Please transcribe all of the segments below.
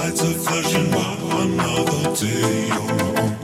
lights are flashing by another day on my own.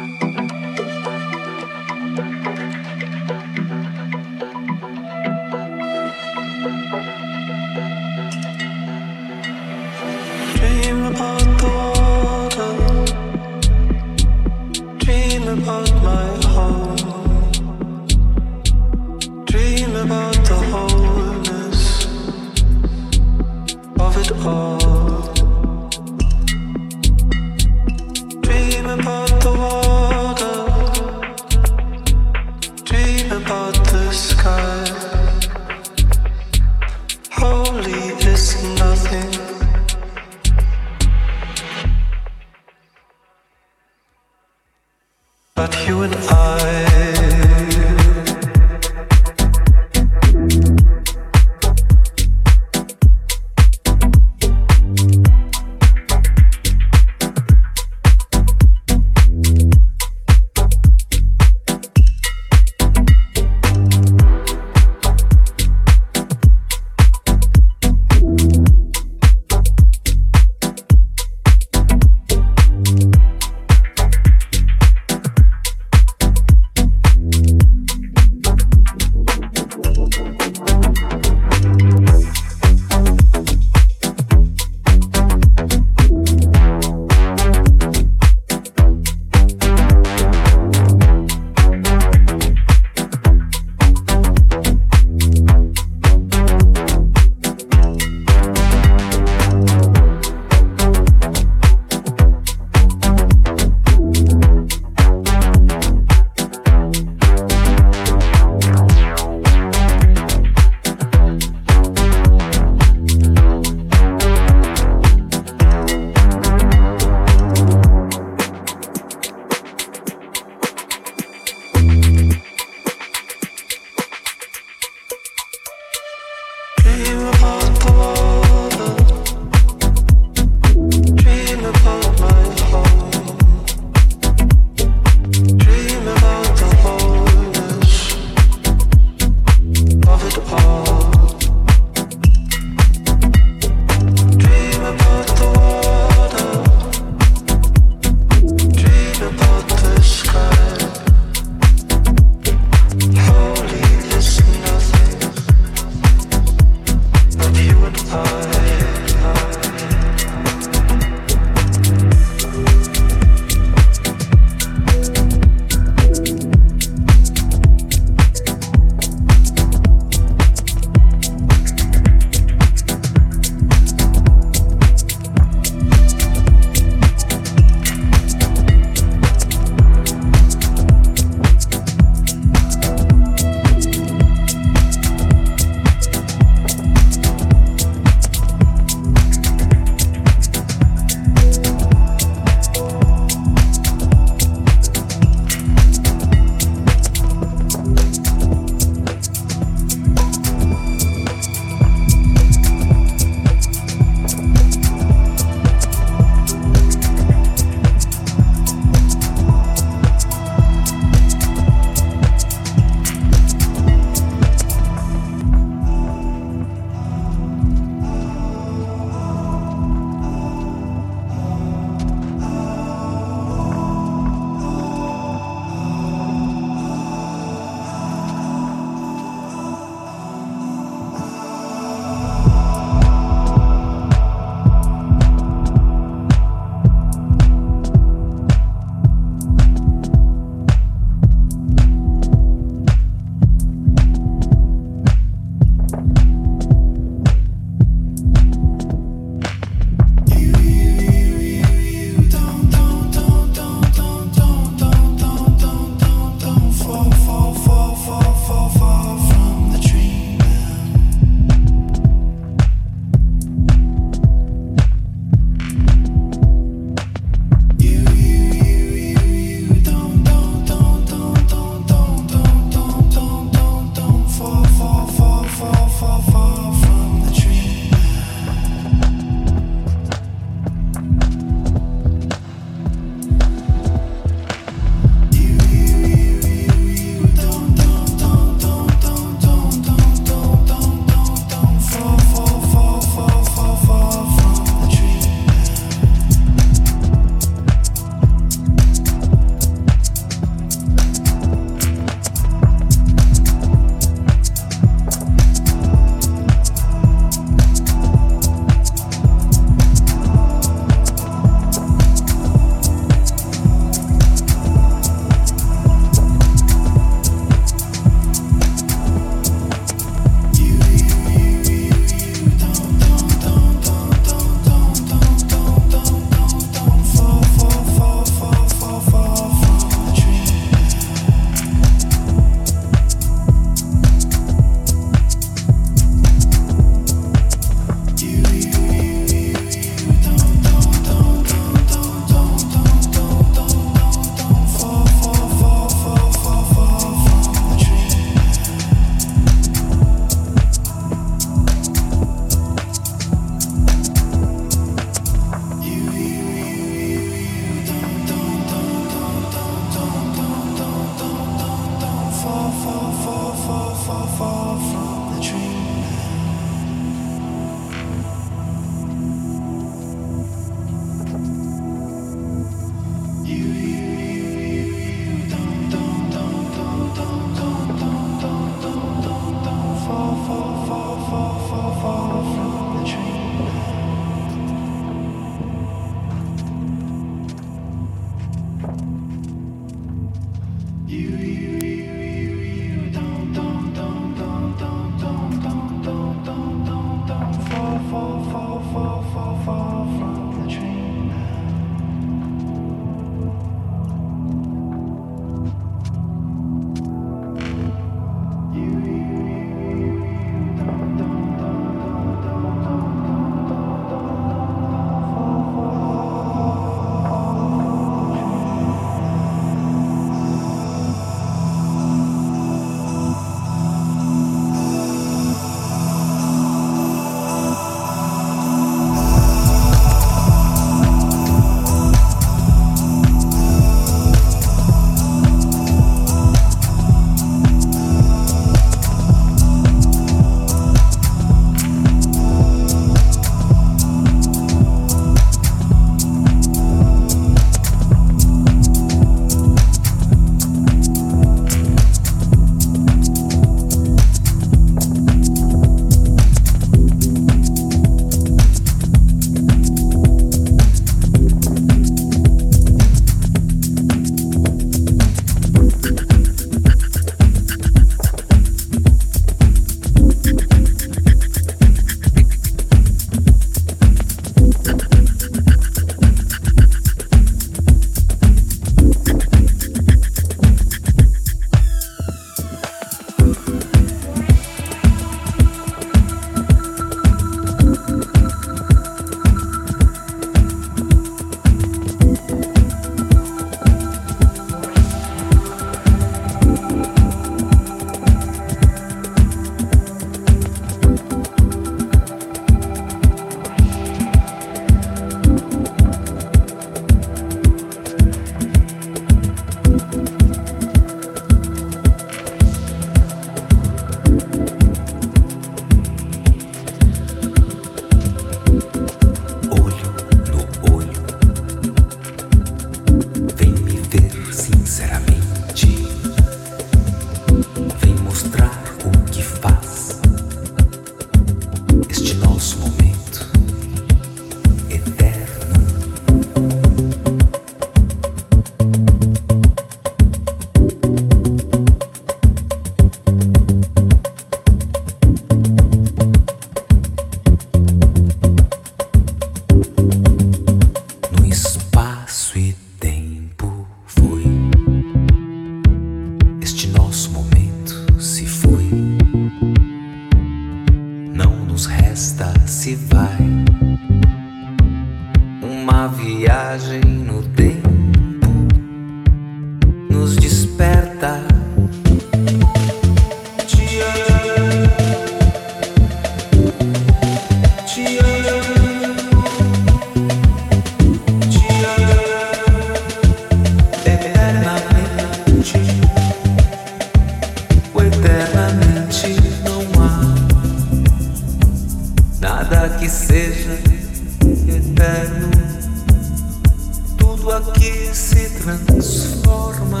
se transforma,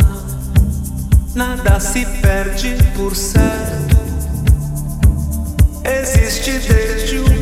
nada se perde por certo. Existe desde o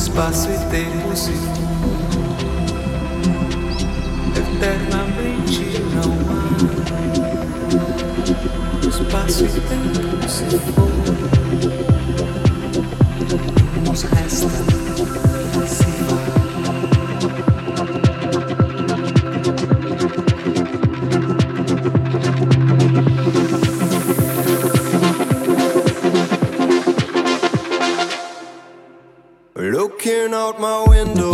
espaço e tempo se eternamente não há espaço e tempo se for nos resta out my window.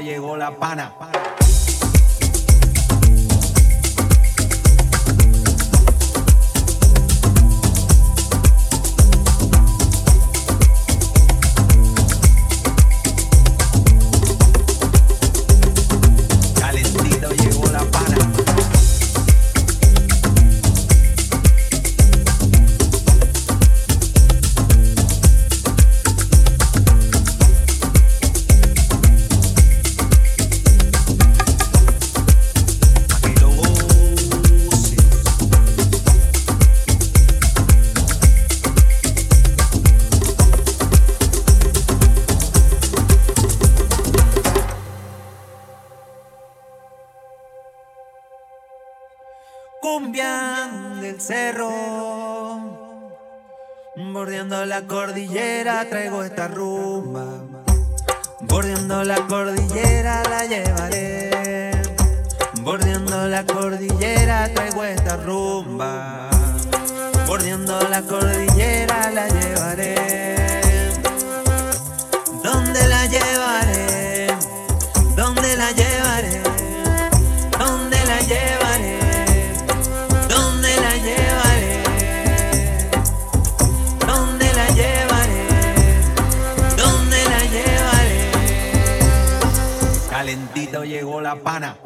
llegó la pana. traigo esta rumba. Bordeando la cordillera la llevaré. Bordeando la cordillera traigo esta rumba. Bordeando la cordillera la llevaré. ¿Dónde la llevaré? la pana.